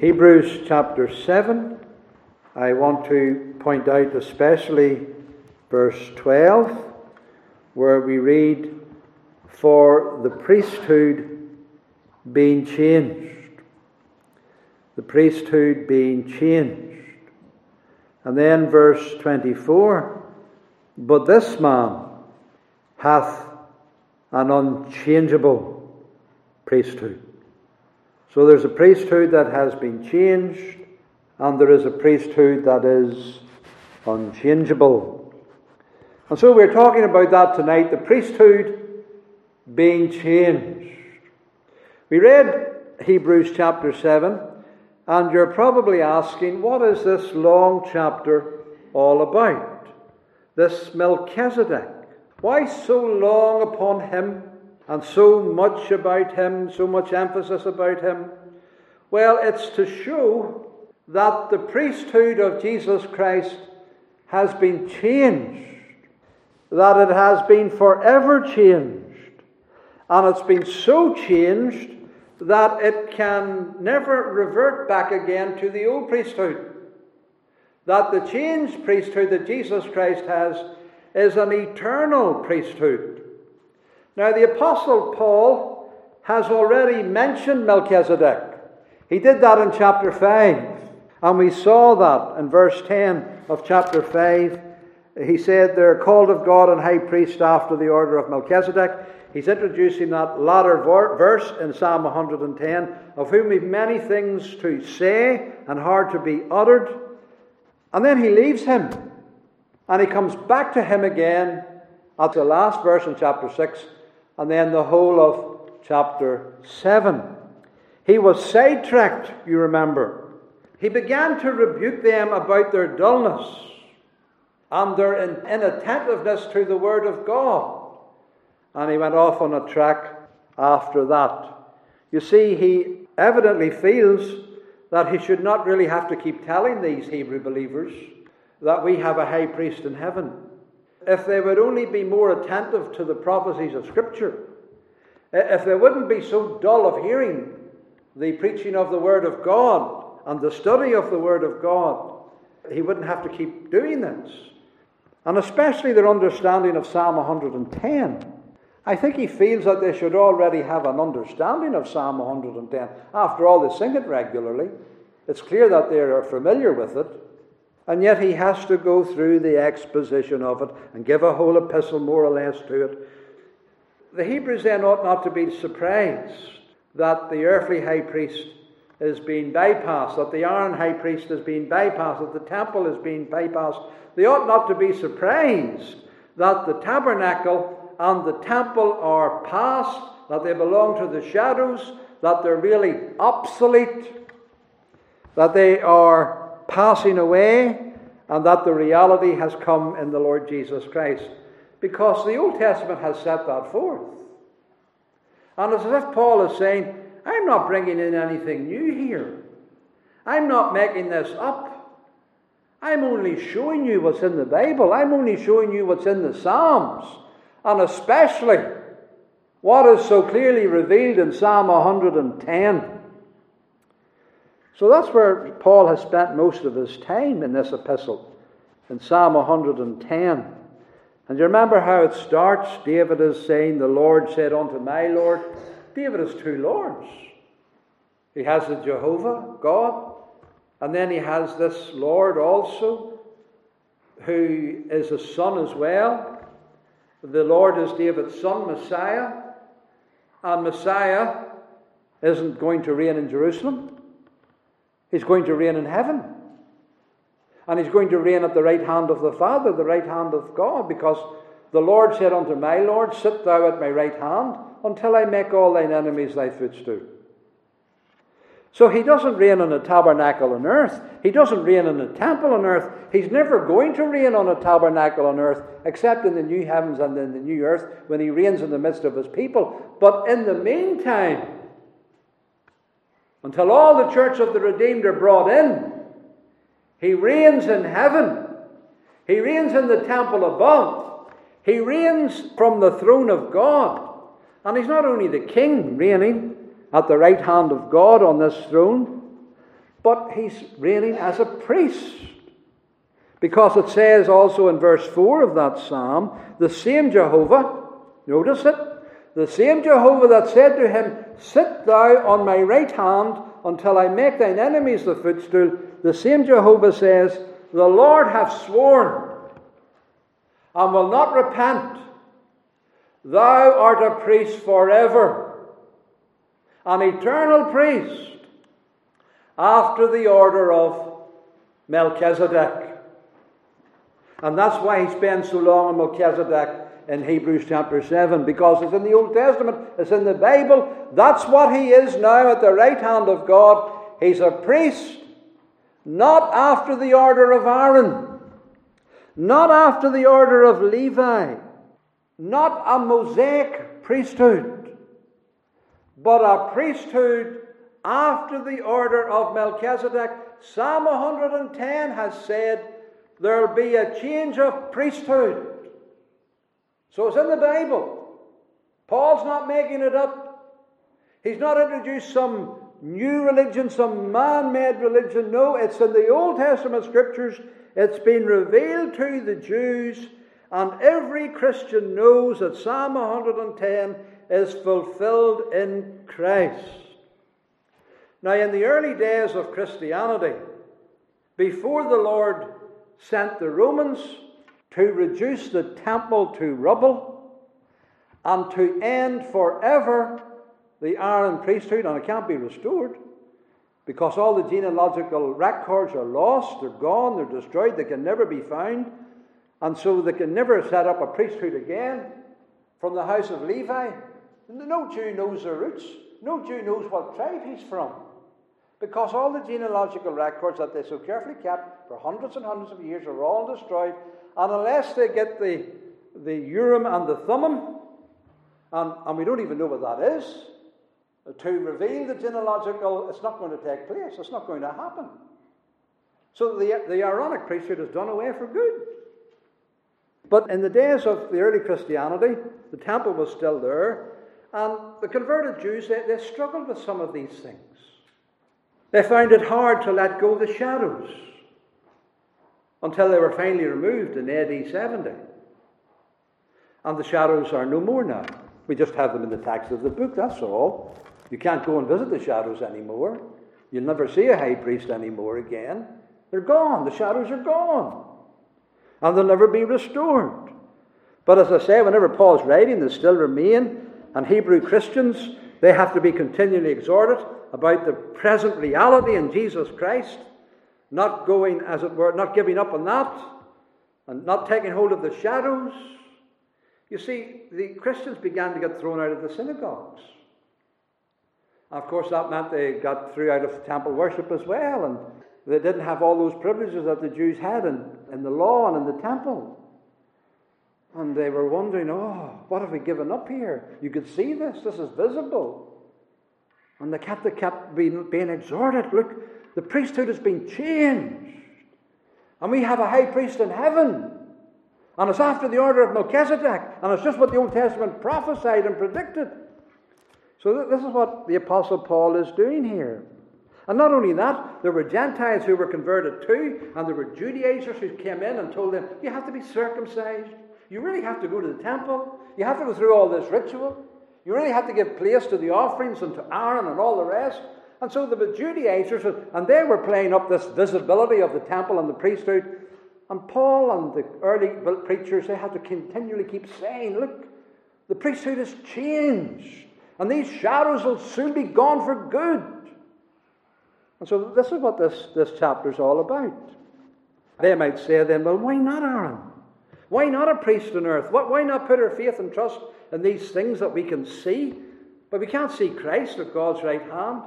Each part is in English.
Hebrews chapter 7. I want to point out especially verse 12, where we read, For the priesthood being changed. The priesthood being changed. And then verse 24, But this man hath an unchangeable priesthood. So there's a priesthood that has been changed, and there is a priesthood that is unchangeable. And so we're talking about that tonight the priesthood being changed. We read Hebrews chapter 7, and you're probably asking, what is this long chapter all about? This Melchizedek. Why so long upon him? And so much about him, so much emphasis about him? Well, it's to show that the priesthood of Jesus Christ has been changed, that it has been forever changed, and it's been so changed that it can never revert back again to the old priesthood. That the changed priesthood that Jesus Christ has is an eternal priesthood. Now, the Apostle Paul has already mentioned Melchizedek. He did that in chapter 5, and we saw that in verse 10 of chapter 5. He said they're called of God and high priest after the order of Melchizedek. He's introducing that latter verse in Psalm 110, of whom we've many things to say and hard to be uttered. And then he leaves him, and he comes back to him again at the last verse in chapter 6 and then the whole of chapter 7. He was sidetracked, you remember. He began to rebuke them about their dullness and their inattentiveness to the Word of God. And he went off on a track after that. You see, he evidently feels that he should not really have to keep telling these Hebrew believers that we have a high priest in heaven if they would only be more attentive to the prophecies of Scripture, if they wouldn't be so dull of hearing the preaching of the Word of God and the study of the Word of God, he wouldn't have to keep doing this. And especially their understanding of Psalm 110. I think he feels that they should already have an understanding of Psalm 110. After all, they sing it regularly. It's clear that they are familiar with it. And yet he has to go through the exposition of it and give a whole epistle more or less to it. The Hebrews then ought not to be surprised that the earthly high priest is being bypassed, that the Aaron high priest is being bypassed, that the temple is being bypassed. They ought not to be surprised that the tabernacle and the temple are past, that they belong to the shadows, that they're really obsolete, that they are passing away, and that the reality has come in the Lord Jesus Christ. Because the Old Testament has set that forth. And it's as if Paul is saying, I'm not bringing in anything new here. I'm not making this up. I'm only showing you what's in the Bible. I'm only showing you what's in the Psalms. And especially what is so clearly revealed in Psalm 110. So that's where Paul has spent most of his time in this epistle, in Psalm 110. And you remember how it starts? David is saying, The Lord said unto my Lord. David has two Lords. He has the Jehovah, God, and then he has this Lord also, who is a son as well. The Lord is David's son, Messiah. And Messiah isn't going to reign in Jerusalem. He's going to reign in heaven. And he's going to reign at the right hand of the Father, the right hand of God, because the Lord said unto my Lord, Sit thou at my right hand until I make all thine enemies thy footstool. So he doesn't reign on a tabernacle on earth. He doesn't reign in a temple on earth. He's never going to reign on a tabernacle on earth, except in the new heavens and in the new earth when he reigns in the midst of his people. But in the meantime, until all the church of the redeemed are brought in. He reigns in heaven. He reigns in the temple above. He reigns from the throne of God. And he's not only the king reigning at the right hand of God on this throne, but he's reigning as a priest. Because it says also in verse 4 of that psalm, the same Jehovah, notice it, the same Jehovah that said to him, Sit thou on my right hand until I make thine enemies the footstool, the same Jehovah says, The Lord hath sworn and will not repent. Thou art a priest forever, an eternal priest, after the order of Melchizedek. And that's why he spends so long on Melchizedek in Hebrews chapter 7, because it's in the Old Testament, it's in the Bible. That's what he is now at the right hand of God. He's a priest, not after the order of Aaron, not after the order of Levi, not a Mosaic priesthood, but a priesthood after the order of Melchizedek. Psalm 110 has said, there'll be a change of priesthood. So it's in the Bible. Paul's not making it up. He's not introduced some new religion, some man made religion. No, it's in the Old Testament scriptures. It's been revealed to the Jews, and every Christian knows that Psalm 110 is fulfilled in Christ. Now, in the early days of Christianity, before the Lord sent the Romans to reduce the temple to rubble and to end forever the Aaron priesthood, and it can't be restored because all the genealogical records are lost, they're gone, they're destroyed, they can never be found, and so they can never set up a priesthood again from the house of Levi. No Jew knows their roots, no Jew knows what tribe he's from. Because all the genealogical records that they so carefully kept for hundreds and hundreds of years are all destroyed. And unless they get the, the Urim and the Thummim, and, and we don't even know what that is, to reveal the genealogical, it's not going to take place. It's not going to happen. So the, the Aaronic priesthood is done away for good. But in the days of the early Christianity, the temple was still there, and the converted Jews, they, they struggled with some of these things. They found it hard to let go the shadows until they were finally removed in AD 70. And the shadows are no more now. We just have them in the text of the book, that's all. You can't go and visit the shadows anymore. You'll never see a high priest anymore again. They're gone. The shadows are gone. And they'll never be restored. But as I say, whenever Paul's writing, they still remain. And Hebrew Christians, they have to be continually exhorted about the present reality in Jesus Christ, not going, as it were, not giving up on that, and not taking hold of the shadows. You see, the Christians began to get thrown out of the synagogues. Of course, that meant they got thrown out of temple worship as well, and they didn't have all those privileges that the Jews had in, in the law and in the temple. And they were wondering, oh, what have we given up here? You could see this, this is visible. And the kept, kept being, being exhorted look, the priesthood has been changed. And we have a high priest in heaven. And it's after the order of Melchizedek. And it's just what the Old Testament prophesied and predicted. So this is what the Apostle Paul is doing here. And not only that, there were Gentiles who were converted too, and there were Judaizers who came in and told them, you have to be circumcised. You really have to go to the temple. You have to go through all this ritual. You really had to give place to the offerings and to Aaron and all the rest. And so the Judaizers, and they were playing up this visibility of the temple and the priesthood. And Paul and the early preachers, they had to continually keep saying, look, the priesthood has changed. And these shadows will soon be gone for good. And so this is what this, this chapter is all about. They might say then, well, why not Aaron? Why not a priest on earth? Why not put our faith and trust in these things that we can see? But we can't see Christ at God's right hand.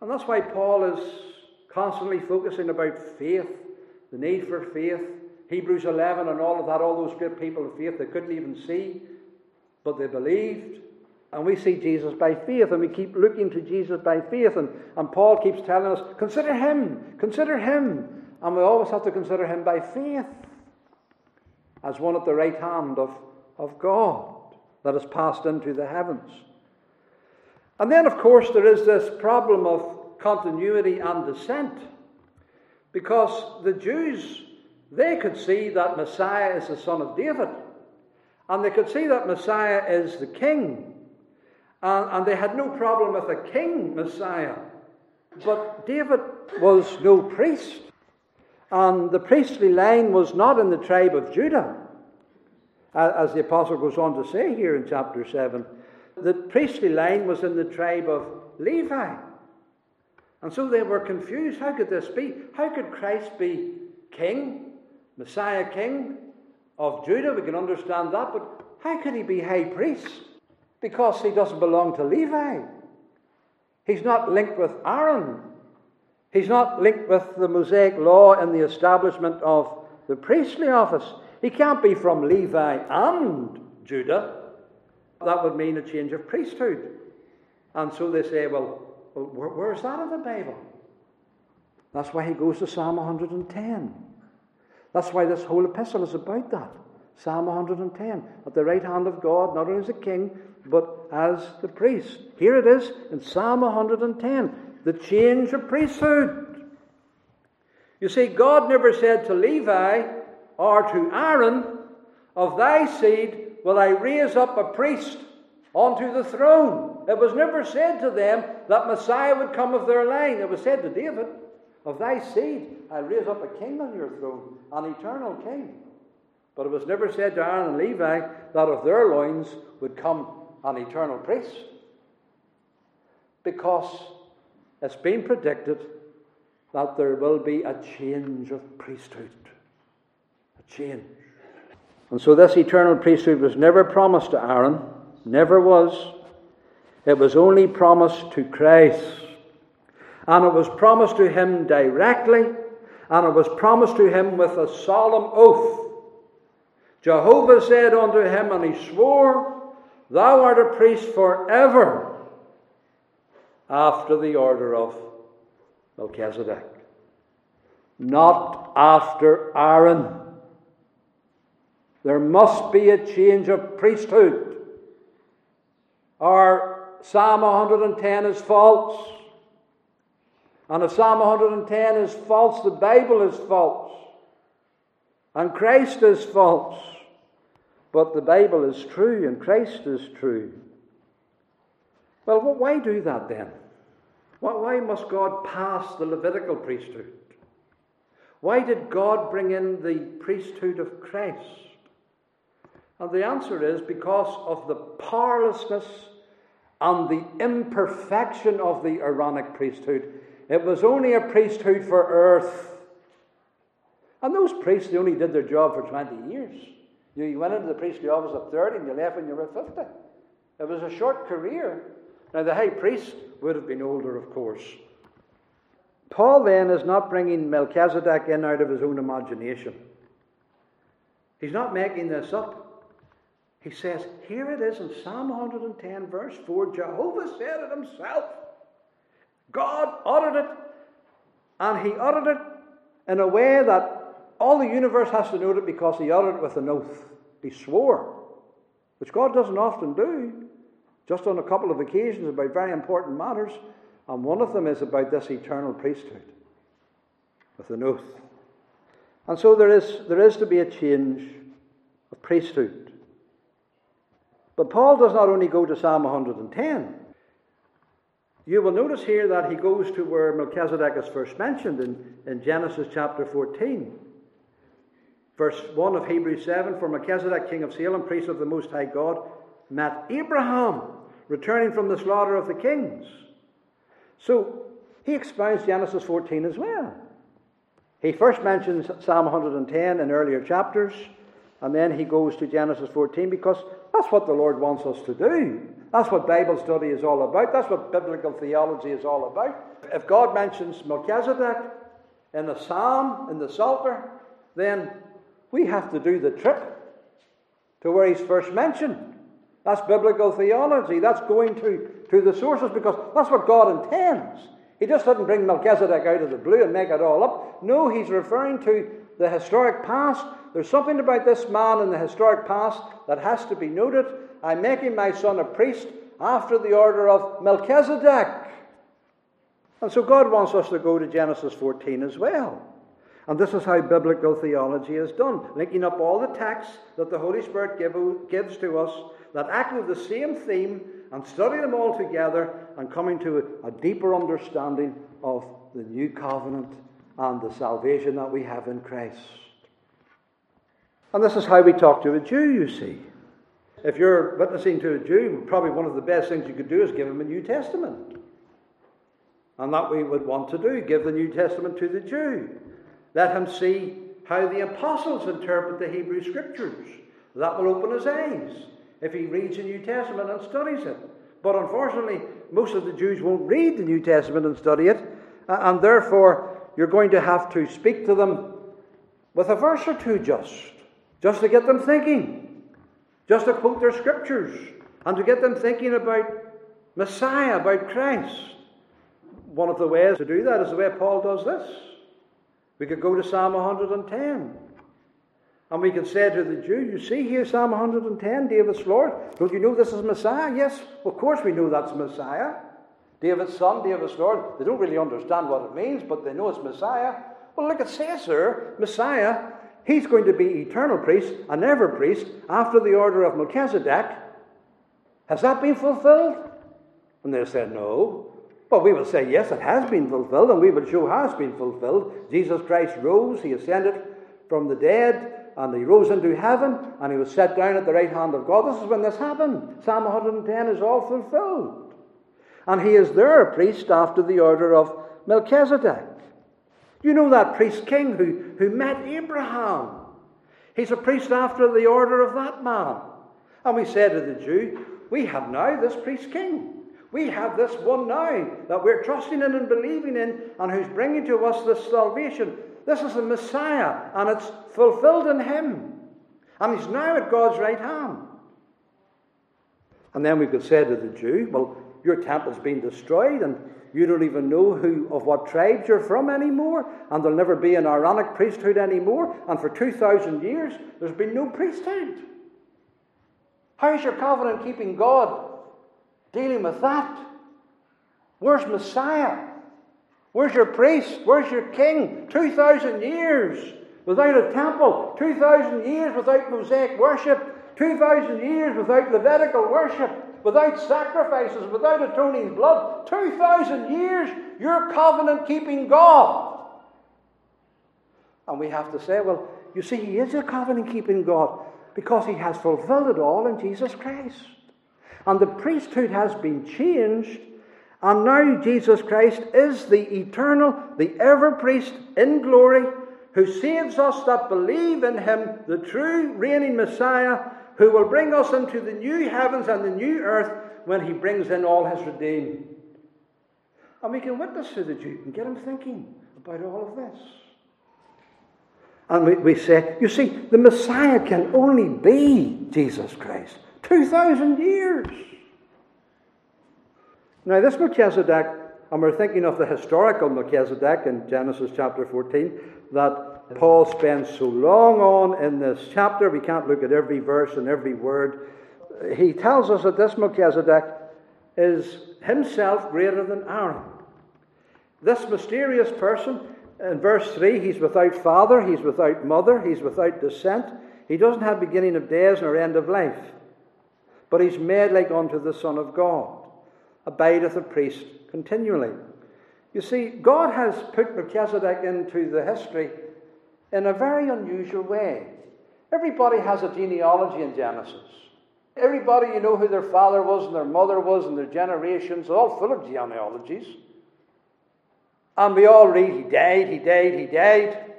And that's why Paul is constantly focusing about faith, the need for faith. Hebrews 11 and all of that, all those great people of faith, they couldn't even see, but they believed. And we see Jesus by faith, and we keep looking to Jesus by faith. And, and Paul keeps telling us, consider him, consider him. And we always have to consider him by faith as one at the right hand of, of God that has passed into the heavens. And then, of course, there is this problem of continuity and descent. Because the Jews, they could see that Messiah is the son of David. And they could see that Messiah is the king. And, and they had no problem with a king Messiah. But David was no priest. And the priestly line was not in the tribe of Judah, as the apostle goes on to say here in chapter 7. The priestly line was in the tribe of Levi. And so they were confused. How could this be? How could Christ be king, Messiah king of Judah? We can understand that. But how could he be high priest? Because he doesn't belong to Levi. He's not linked with Aaron. He's not linked with the Mosaic law and the establishment of the priestly office. He can't be from Levi and Judah. That would mean a change of priesthood. And so they say, well, well, where, where's that in the Bible? That's why he goes to Psalm 110. That's why this whole epistle is about that. Psalm 110. At the right hand of God, not only as a king, but as the priest. Here it is in Psalm 110 the change of priesthood. You see, God never said to Levi or to Aaron, Of thy seed will I raise up a priest onto the throne. It was never said to them that Messiah would come of their line. It was said to David, Of thy seed I'll raise up a king on your throne, an eternal king. But it was never said to Aaron and Levi that of their loins would come an eternal priest. Because it's been predicted that there will be a change of priesthood. A change. And so this eternal priesthood was never promised to Aaron Never was. It was only promised to Christ. And it was promised to him directly, and it was promised to him with a solemn oath. Jehovah said unto him, and he swore, Thou art a priest forever, after the order of Melchizedek. Not after Aaron. There must be a change of priesthood or Psalm 110 is false. And if Psalm 110 is false, the Bible is false. And Christ is false. But the Bible is true and Christ is true. Well, why do that then? Why must God pass the Levitical priesthood? Why did God bring in the priesthood of Christ? And the answer is because of the powerlessness and the imperfection of the Aaronic priesthood. It was only a priesthood for earth. And those priests, they only did their job for 20 years. You went into the priestly office at 30 and you left when you were 50. It was a short career. Now, the high priest would have been older, of course. Paul then is not bringing Melchizedek in out of his own imagination. He's not making this up. He says, here it is in Psalm 110, verse 4 Jehovah said it himself. God uttered it, and he uttered it in a way that all the universe has to know it because he uttered it with an oath. He swore, which God doesn't often do, just on a couple of occasions about very important matters, and one of them is about this eternal priesthood with an oath. And so there is, there is to be a change of priesthood. But Paul does not only go to Psalm 110. You will notice here that he goes to where Melchizedek is first mentioned in, in Genesis chapter 14. Verse 1 of Hebrews 7 For Melchizedek, king of Salem, priest of the Most High God, met Abraham, returning from the slaughter of the kings. So he expounds Genesis 14 as well. He first mentions Psalm 110 in earlier chapters, and then he goes to Genesis 14 because that's what the Lord wants us to do. That's what Bible study is all about. That's what biblical theology is all about. If God mentions Melchizedek in the Psalm, in the Psalter, then we have to do the trip to where he's first mentioned. That's biblical theology. That's going to, to the sources because that's what God intends. He just didn't bring Melchizedek out of the blue and make it all up. No, he's referring to the historic past. There's something about this man in the historic past that has to be noted. I'm making my son a priest after the order of Melchizedek. And so God wants us to go to Genesis 14 as well. And this is how biblical theology is done, linking up all the texts that the Holy Spirit give, gives to us that echo the same theme and study them all together and coming to a deeper understanding of the new covenant and the salvation that we have in Christ. And this is how we talk to a Jew, you see. If you're witnessing to a Jew, probably one of the best things you could do is give him a New Testament. And that we would want to do give the New Testament to the Jew. Let him see how the apostles interpret the Hebrew Scriptures. That will open his eyes if he reads the New Testament and studies it. But unfortunately, most of the Jews won't read the New Testament and study it, and therefore you're going to have to speak to them with a verse or two just, just to get them thinking, just to quote their scriptures, and to get them thinking about Messiah, about Christ. One of the ways to do that is the way Paul does this. We could go to Psalm 110. And we can say to the Jew, You see here, Psalm 110, David's Lord. Don't you know this is Messiah? Yes, of course we know that's Messiah. David's son, David's Lord. They don't really understand what it means, but they know it's Messiah. Well, look, it says Messiah, he's going to be eternal priest, an ever priest, after the order of Melchizedek. Has that been fulfilled? And they said, No. Well, we will say, Yes, it has been fulfilled, and we will show how it's been fulfilled. Jesus Christ rose, he ascended from the dead, and he rose into heaven and he was set down at the right hand of God. This is when this happened. Psalm 110 is all fulfilled. And he is there a priest after the order of Melchizedek. You know that priest king who, who met Abraham. He's a priest after the order of that man. And we said to the Jew, We have now this priest king. We have this one now that we're trusting in and believing in, and who's bringing to us this salvation. This is the Messiah, and it's fulfilled in him. And he's now at God's right hand. And then we could say to the Jew, Well, your temple's been destroyed, and you don't even know who of what tribes you're from anymore, and there'll never be an Aaronic priesthood anymore, and for 2,000 years there's been no priesthood. How's your covenant keeping God dealing with that? Where's Messiah? Where's your priest? Where's your king? 2,000 years without a temple, 2,000 years without Mosaic worship, 2,000 years without Levitical worship, without sacrifices, without atoning blood. 2,000 years, you're covenant keeping God. And we have to say, well, you see, He is a covenant keeping God because He has fulfilled it all in Jesus Christ. And the priesthood has been changed and now Jesus Christ is the eternal, the ever priest in glory, who saves us that believe in him, the true reigning Messiah, who will bring us into the new heavens and the new earth when he brings in all his redeemed. And we can witness to the Jew and get him thinking about all of this. And we, we say, you see, the Messiah can only be Jesus Christ. 2,000 years. Now, this Melchizedek, and we're thinking of the historical Melchizedek in Genesis chapter 14, that Paul spends so long on in this chapter. We can't look at every verse and every word. He tells us that this Melchizedek is himself greater than Aaron. This mysterious person, in verse 3, he's without father, he's without mother, he's without descent. He doesn't have beginning of days nor end of life. But he's made like unto the Son of God abideth a priest continually. You see, God has put Melchizedek into the history in a very unusual way. Everybody has a genealogy in Genesis. Everybody, you know who their father was and their mother was and their generations, all full of genealogies. And we all read, he died, he died, he died.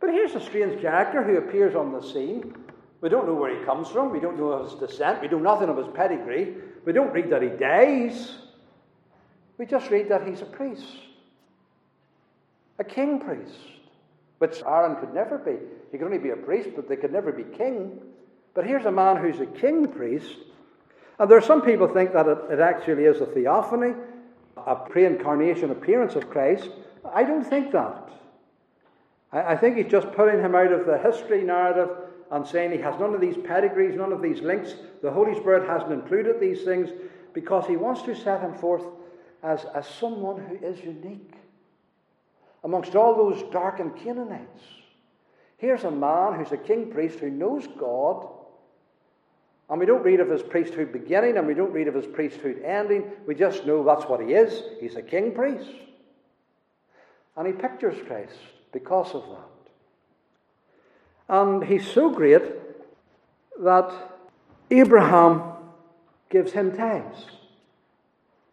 But here's a strange character who appears on the scene. We don't know where he comes from. We don't know his descent. We know nothing of his pedigree. We don't read that he dies. We just read that he's a priest, a king priest, which Aaron could never be. He could only be a priest, but they could never be king. But here's a man who's a king priest. And there are some people think that it, it actually is a theophany, a pre incarnation appearance of Christ. I don't think that. I, I think he's just pulling him out of the history narrative and saying he has none of these pedigrees, none of these links. The Holy Spirit hasn't included these things because he wants to set him forth as, as someone who is unique. Amongst all those darkened Canaanites, here's a man who's a king priest who knows God. And we don't read of his priesthood beginning and we don't read of his priesthood ending. We just know that's what he is. He's a king priest. And he pictures Christ because of that. And he's so great that Abraham gives him tithes.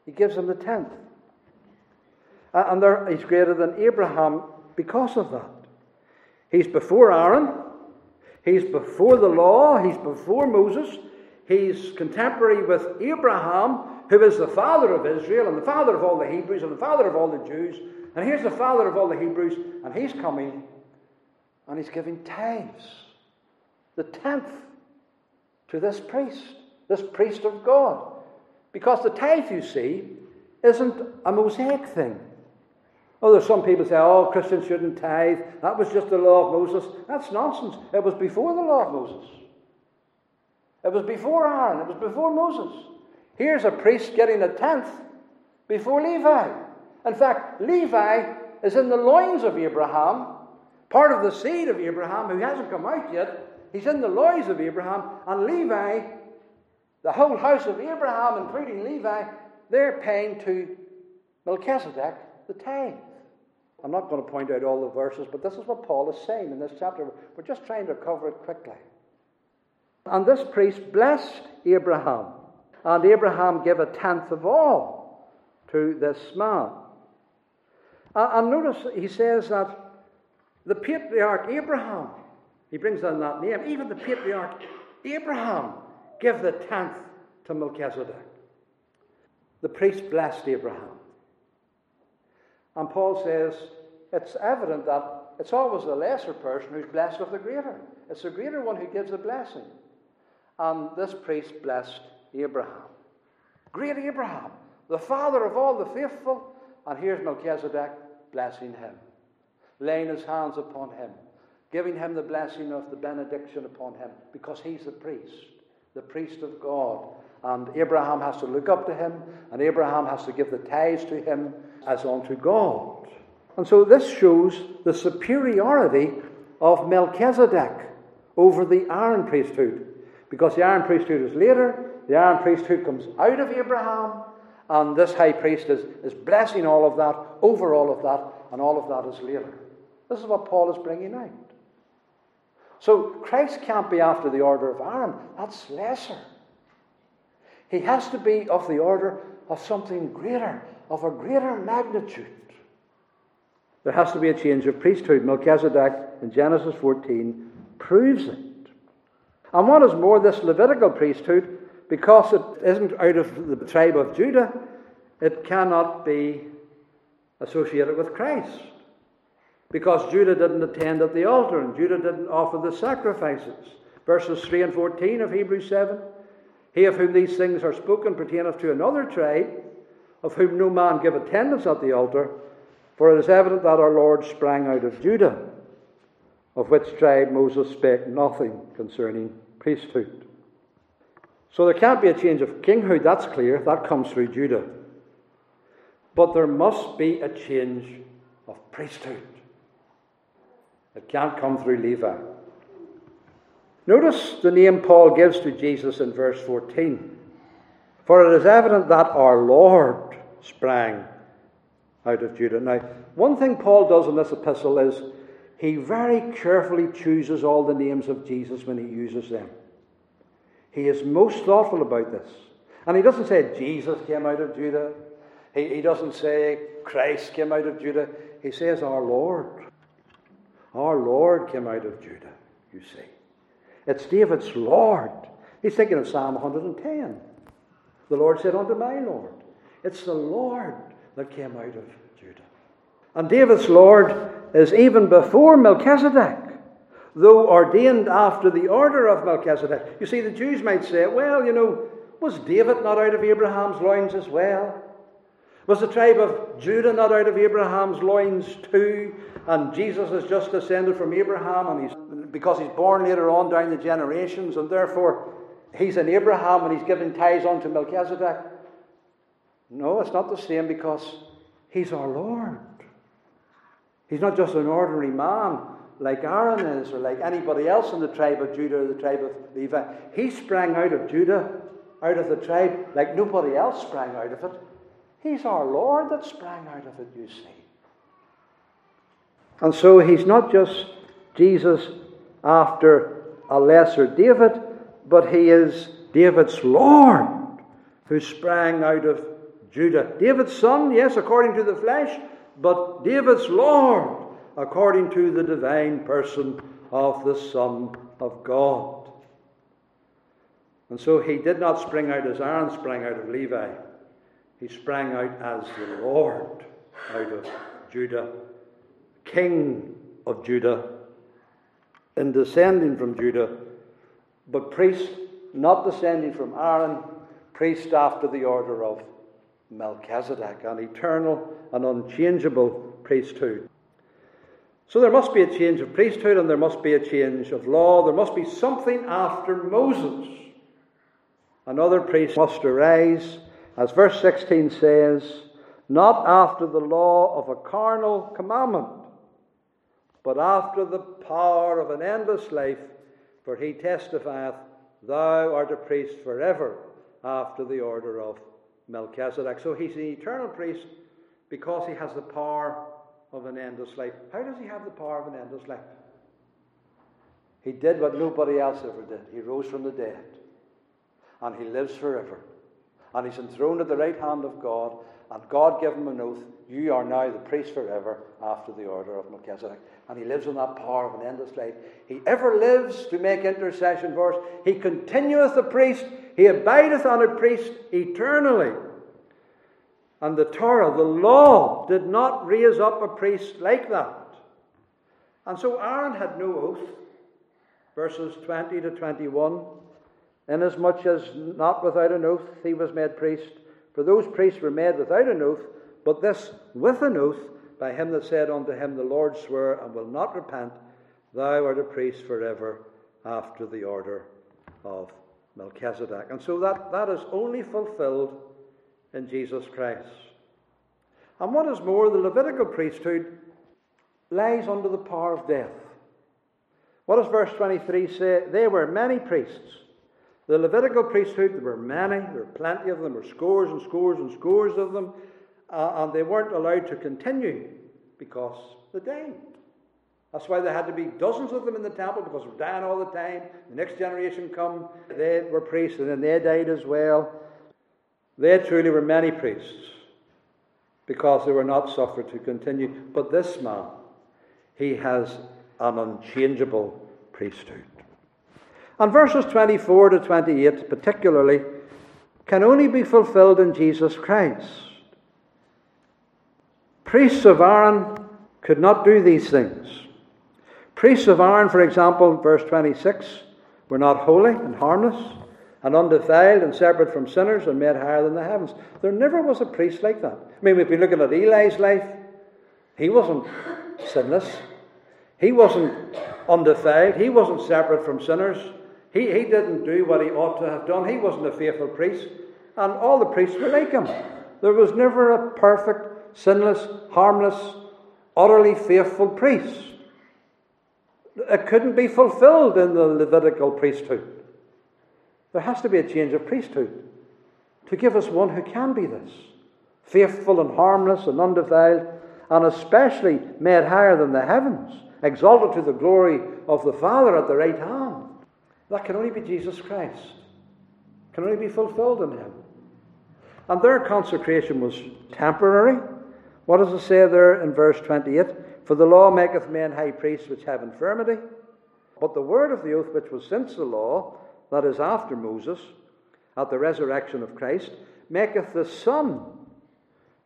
He gives him the tenth. And there, he's greater than Abraham because of that. He's before Aaron. He's before the law. He's before Moses. He's contemporary with Abraham, who is the father of Israel and the father of all the Hebrews and the father of all the Jews. And here's the father of all the Hebrews, and he's coming and he's giving tithes, the tenth, to this priest, this priest of God. Because the tithe, you see, isn't a Mosaic thing. Oh, there's some people say, oh, Christians shouldn't tithe. That was just the law of Moses. That's nonsense. It was before the law of Moses. It was before Aaron. It was before Moses. Here's a priest getting a tenth before Levi. In fact, Levi is in the loins of Abraham, part of the seed of Abraham who hasn't come out yet. He's in the loins of Abraham, and Levi, the whole house of Abraham, including Levi, they're paying to Melchizedek the tithe. I'm not going to point out all the verses, but this is what Paul is saying in this chapter. We're just trying to cover it quickly. And this priest blessed Abraham, and Abraham gave a tenth of all to this man. Uh, and notice he says that the patriarch Abraham, he brings in that name, even the patriarch Abraham gave the tenth to Melchizedek. The priest blessed Abraham. And Paul says it's evident that it's always the lesser person who's blessed of the greater. It's the greater one who gives the blessing. And this priest blessed Abraham. Great Abraham, the father of all the faithful. And here's Melchizedek blessing him, laying his hands upon him, giving him the blessing of the benediction upon him, because he's the priest, the priest of God. And Abraham has to look up to him, and Abraham has to give the tithes to him as unto God. And so this shows the superiority of Melchizedek over the Aaron priesthood. Because the Aaron priesthood is later, the Aaron priesthood comes out of Abraham, and this high priest is, is blessing all of that, over all of that, and all of that is later. This is what Paul is bringing out. So Christ can't be after the order of Aaron, that's lesser. He has to be of the order of something greater, of a greater magnitude. There has to be a change of priesthood. Melchizedek in Genesis 14 proves it. And what is more, this Levitical priesthood, because it isn't out of the tribe of Judah, it cannot be associated with Christ. Because Judah didn't attend at the altar and Judah didn't offer the sacrifices. Verses 3 and 14 of Hebrews 7 He of whom these things are spoken pertaineth to another tribe, of whom no man give attendance at the altar, for it is evident that our Lord sprang out of Judah of which tribe Moses spake nothing concerning priesthood. So there can't be a change of kinghood, that's clear. That comes through Judah. But there must be a change of priesthood. It can't come through Levi. Notice the name Paul gives to Jesus in verse 14. For it is evident that our Lord sprang out of Judah. Now, one thing Paul does in this epistle is he very carefully chooses all the names of Jesus when he uses them. He is most thoughtful about this. And he doesn't say Jesus came out of Judah. He, he doesn't say Christ came out of Judah. He says our Lord. Our Lord came out of Judah, you see. It's David's Lord. He's thinking of Psalm 110. The Lord said unto my Lord, It's the Lord that came out of Judah. And David's Lord is even before Melchizedek, though ordained after the order of Melchizedek. You see, the Jews might say, well, you know, was David not out of Abraham's loins as well? Was the tribe of Judah not out of Abraham's loins too? And Jesus is just descended from Abraham, and he's because he's born later on down the generations, and therefore he's in Abraham and he's giving tithes unto Melchizedek. No, it's not the same because he's our Lord. He's not just an ordinary man like Aaron is or like anybody else in the tribe of Judah or the tribe of Levi. He sprang out of Judah, out of the tribe, like nobody else sprang out of it. He's our Lord that sprang out of it, you see. And so he's not just Jesus after a lesser David, but he is David's Lord who sprang out of Judah. David's son, yes, according to the flesh, but David's Lord according to the divine person of the Son of God. And so he did not spring out as Aaron sprang out of Levi. He sprang out as the Lord out of Judah, King of Judah, in descending from Judah, but priest not descending from Aaron, priest after the order of Melchizedek, an eternal and unchangeable priesthood. So there must be a change of priesthood and there must be a change of law. There must be something after Moses. Another priest must arise, as verse 16 says, not after the law of a carnal commandment, but after the power of an endless life, for he testifieth, Thou art a priest forever, after the order of Melchizedek. So he's an eternal priest because he has the power of an endless life. How does he have the power of an endless life? He did what nobody else ever did. He rose from the dead. And he lives forever. And he's enthroned at the right hand of God. And God gave him an oath You are now the priest forever after the order of Melchizedek. And he lives in that power of an endless life. He ever lives to make intercession for us. He continueth a priest. He abideth on a priest eternally. And the Torah, the law, did not raise up a priest like that. And so Aaron had no oath, verses 20 to 21, inasmuch as not without an oath he was made priest. For those priests were made without an oath, but this with an oath by him that said unto him, The Lord sware and will not repent, Thou art a priest forever after the order of Melchizedek. And so that, that is only fulfilled in Jesus Christ. And what is more, the Levitical priesthood lies under the power of death. What does verse 23 say? There were many priests. The Levitical priesthood, there were many, there were plenty of them, there were scores and scores and scores of them, uh, and they weren't allowed to continue because they died. That's why there had to be dozens of them in the temple because they were dying all the time. The next generation come, they were priests, and then they died as well. There truly were many priests because they were not suffered to continue. But this man, he has an unchangeable priesthood. And verses 24 to 28, particularly, can only be fulfilled in Jesus Christ. Priests of Aaron could not do these things. Priests of Aaron, for example, verse 26, were not holy and harmless and undefiled and separate from sinners and made higher than the heavens. There never was a priest like that. I mean, we've been looking at Eli's life. He wasn't sinless. He wasn't undefiled. He wasn't separate from sinners. He, he didn't do what he ought to have done. He wasn't a faithful priest. And all the priests were like him. There was never a perfect, sinless, harmless, utterly faithful priest. It couldn't be fulfilled in the Levitical priesthood. There has to be a change of priesthood to give us one who can be this faithful and harmless and undefiled, and especially made higher than the heavens, exalted to the glory of the Father at the right hand. That can only be Jesus Christ, can only be fulfilled in Him. And their consecration was temporary. What does it say there in verse 28? For the law maketh men high priests which have infirmity. But the word of the oath which was since the law that is after Moses, at the resurrection of Christ, maketh the Son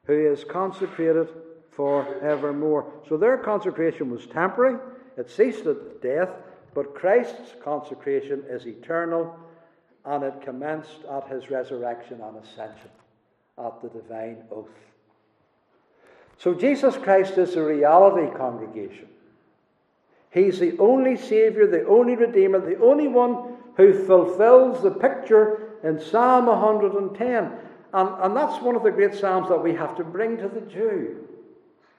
who is consecrated for evermore. So their consecration was temporary, it ceased at death, but Christ's consecration is eternal, and it commenced at his resurrection and ascension, at the divine oath. So Jesus Christ is a reality congregation. He's the only Saviour, the only Redeemer, the only one who fulfills the picture in Psalm 110. And, and that's one of the great Psalms that we have to bring to the Jew.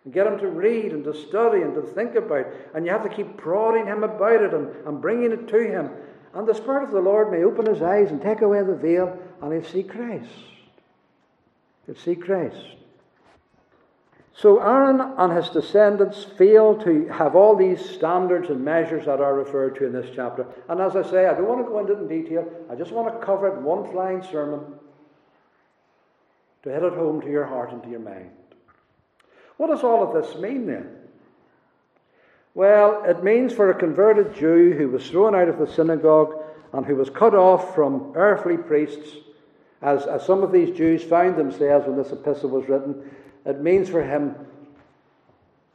And get him to read and to study and to think about. And you have to keep prodding him about it and, and bringing it to him. And the Spirit of the Lord may open his eyes and take away the veil, and he'll see Christ. He'll see Christ. So Aaron and his descendants fail to have all these standards and measures that are referred to in this chapter. And as I say, I don't want to go into it in detail. I just want to cover it in one flying sermon to hit it home to your heart and to your mind. What does all of this mean then? Well, it means for a converted Jew who was thrown out of the synagogue and who was cut off from earthly priests, as, as some of these Jews found themselves when this epistle was written, it means for him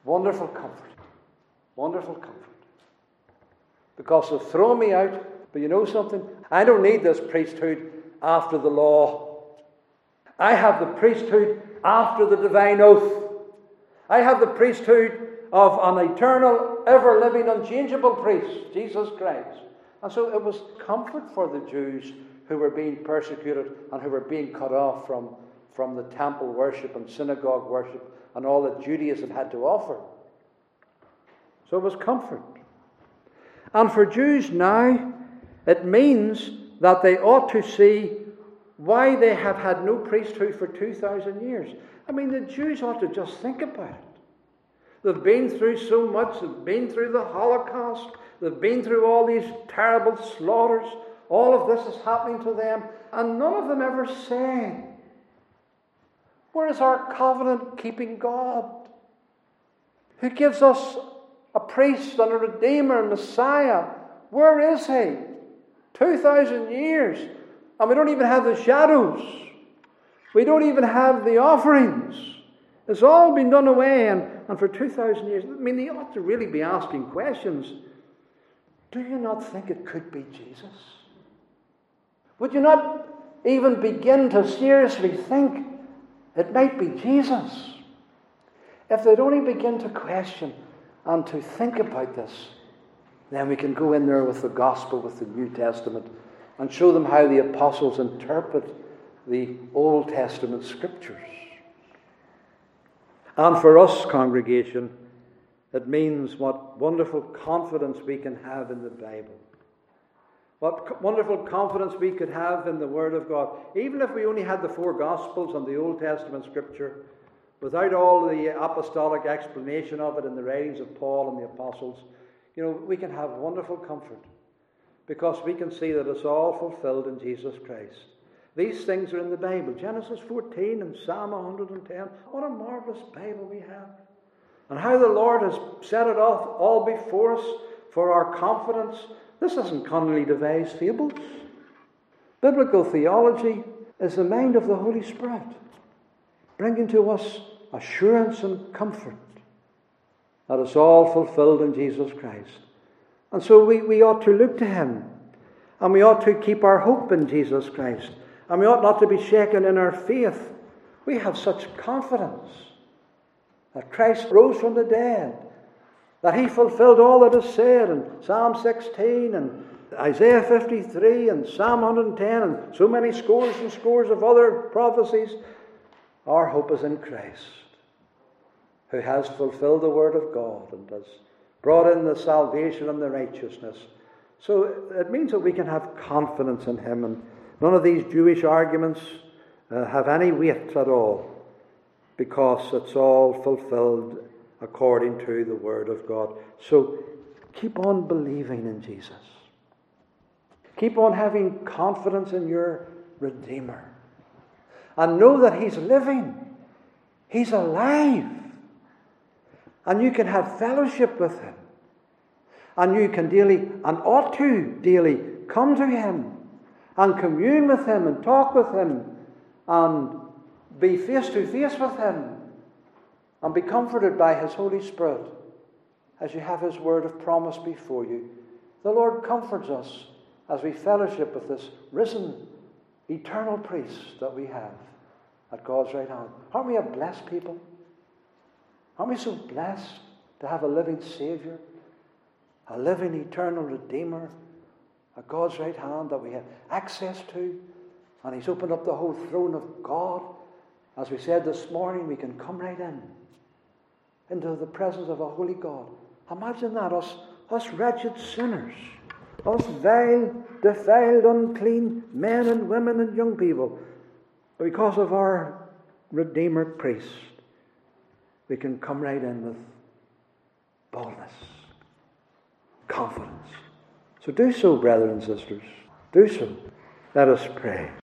wonderful comfort. Wonderful comfort. Because they've thrown me out, but you know something? I don't need this priesthood after the law. I have the priesthood after the divine oath. I have the priesthood of an eternal, ever living, unchangeable priest, Jesus Christ. And so it was comfort for the Jews who were being persecuted and who were being cut off from from the temple worship and synagogue worship and all that Judaism had to offer. So it was comfort. And for Jews now, it means that they ought to see why they have had no priesthood for 2,000 years. I mean, the Jews ought to just think about it. They've been through so much, they've been through the Holocaust, they've been through all these terrible slaughters. All of this is happening to them, and none of them ever say, where is our covenant keeping God? Who gives us a priest and a redeemer and Messiah? Where is He? 2,000 years. And we don't even have the shadows. We don't even have the offerings. It's all been done away. And, and for 2,000 years, I mean, they ought to really be asking questions. Do you not think it could be Jesus? Would you not even begin to seriously think it might be Jesus. If they'd only begin to question and to think about this, then we can go in there with the gospel, with the New Testament, and show them how the apostles interpret the Old Testament scriptures. And for us, congregation, it means what wonderful confidence we can have in the Bible. What wonderful confidence we could have in the Word of God. Even if we only had the four Gospels and the Old Testament Scripture, without all the apostolic explanation of it in the writings of Paul and the apostles, you know, we can have wonderful comfort because we can see that it's all fulfilled in Jesus Christ. These things are in the Bible Genesis 14 and Psalm 110. What a marvelous Bible we have. And how the Lord has set it off all before us for our confidence this isn't cunningly devised fables. Biblical theology is the mind of the Holy Spirit, bringing to us assurance and comfort that it's all fulfilled in Jesus Christ. And so we, we ought to look to Him, and we ought to keep our hope in Jesus Christ, and we ought not to be shaken in our faith. We have such confidence that Christ rose from the dead that he fulfilled all that is said in Psalm 16 and Isaiah 53 and Psalm 110 and so many scores and scores of other prophecies. Our hope is in Christ, who has fulfilled the word of God and has brought in the salvation and the righteousness. So it means that we can have confidence in him, and none of these Jewish arguments uh, have any weight at all because it's all fulfilled according to the Word of God. So keep on believing in Jesus. Keep on having confidence in your Redeemer. And know that He's living, He's alive. And you can have fellowship with Him. And you can daily, and ought to daily, come to Him and commune with Him and talk with Him and be face to face with Him and be comforted by His Holy Spirit as you have His word of promise before you. The Lord comforts us as we fellowship with this risen, eternal priest that we have at God's right hand. Aren't we a blessed people? Aren't we so blessed to have a living Savior, a living, eternal Redeemer at God's right hand that we have access to And He's opened up the whole throne of God. As we said this morning, we can come right in into the presence of a holy God. Imagine that, us, us wretched sinners, us vile, defiled, unclean men and women and young people, because of our Redeemer priest, we can come right in with boldness, confidence. So do so, brethren and sisters. Do so. Let us pray.